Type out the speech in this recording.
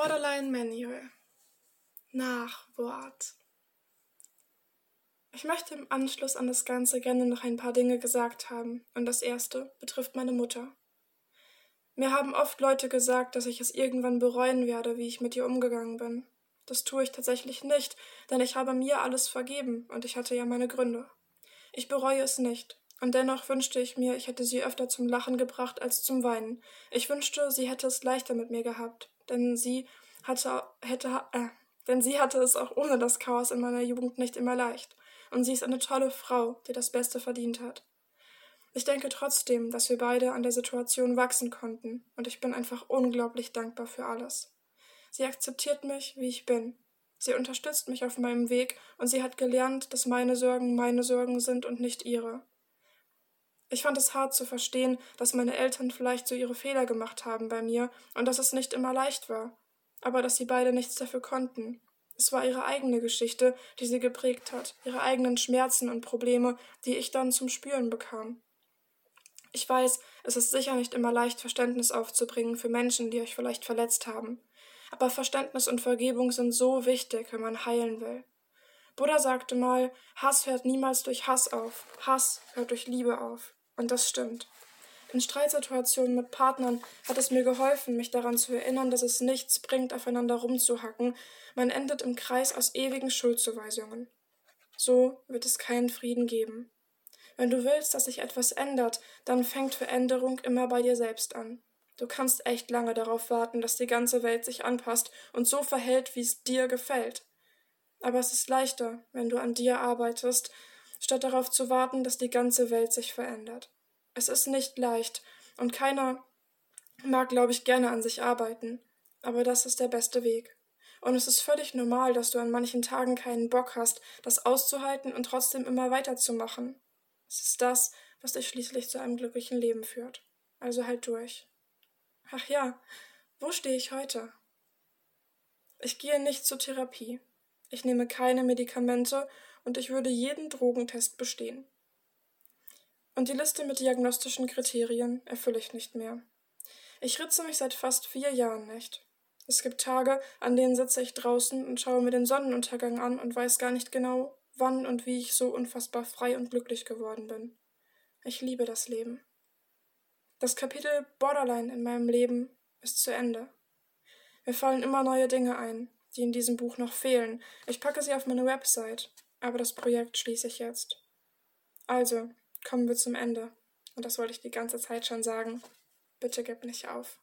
Borderline Manual. Nachwort. Ich möchte im Anschluss an das Ganze gerne noch ein paar Dinge gesagt haben, und das erste betrifft meine Mutter. Mir haben oft Leute gesagt, dass ich es irgendwann bereuen werde, wie ich mit ihr umgegangen bin. Das tue ich tatsächlich nicht, denn ich habe mir alles vergeben und ich hatte ja meine Gründe. Ich bereue es nicht, und dennoch wünschte ich mir, ich hätte sie öfter zum Lachen gebracht als zum Weinen. Ich wünschte, sie hätte es leichter mit mir gehabt, denn sie hatte, hätte, äh, denn sie hatte es auch ohne das Chaos in meiner Jugend nicht immer leicht. Und sie ist eine tolle Frau, die das Beste verdient hat. Ich denke trotzdem, dass wir beide an der Situation wachsen konnten, und ich bin einfach unglaublich dankbar für alles. Sie akzeptiert mich, wie ich bin. Sie unterstützt mich auf meinem Weg, und sie hat gelernt, dass meine Sorgen meine Sorgen sind und nicht ihre. Ich fand es hart zu verstehen, dass meine Eltern vielleicht so ihre Fehler gemacht haben bei mir und dass es nicht immer leicht war, aber dass sie beide nichts dafür konnten. Es war ihre eigene Geschichte, die sie geprägt hat, ihre eigenen Schmerzen und Probleme, die ich dann zum Spüren bekam. Ich weiß, es ist sicher nicht immer leicht, Verständnis aufzubringen für Menschen, die euch vielleicht verletzt haben. Aber Verständnis und Vergebung sind so wichtig, wenn man heilen will. Buddha sagte mal, Hass hört niemals durch Hass auf, Hass hört durch Liebe auf. Und das stimmt. In Streitsituationen mit Partnern hat es mir geholfen, mich daran zu erinnern, dass es nichts bringt, aufeinander rumzuhacken. Man endet im Kreis aus ewigen Schuldzuweisungen. So wird es keinen Frieden geben. Wenn du willst, dass sich etwas ändert, dann fängt Veränderung immer bei dir selbst an. Du kannst echt lange darauf warten, dass die ganze Welt sich anpasst und so verhält, wie es dir gefällt. Aber es ist leichter, wenn du an dir arbeitest, statt darauf zu warten, dass die ganze Welt sich verändert. Es ist nicht leicht, und keiner mag, glaube ich, gerne an sich arbeiten, aber das ist der beste Weg. Und es ist völlig normal, dass du an manchen Tagen keinen Bock hast, das auszuhalten und trotzdem immer weiterzumachen. Es ist das, was dich schließlich zu einem glücklichen Leben führt. Also halt durch. Ach ja, wo stehe ich heute? Ich gehe nicht zur Therapie. Ich nehme keine Medikamente und ich würde jeden Drogentest bestehen. Und die Liste mit diagnostischen Kriterien erfülle ich nicht mehr. Ich ritze mich seit fast vier Jahren nicht. Es gibt Tage, an denen sitze ich draußen und schaue mir den Sonnenuntergang an und weiß gar nicht genau, wann und wie ich so unfassbar frei und glücklich geworden bin. Ich liebe das Leben. Das Kapitel Borderline in meinem Leben ist zu Ende. Mir fallen immer neue Dinge ein, die in diesem Buch noch fehlen. Ich packe sie auf meine Website aber das Projekt schließe ich jetzt. Also, kommen wir zum Ende. Und das wollte ich die ganze Zeit schon sagen. Bitte gib nicht auf.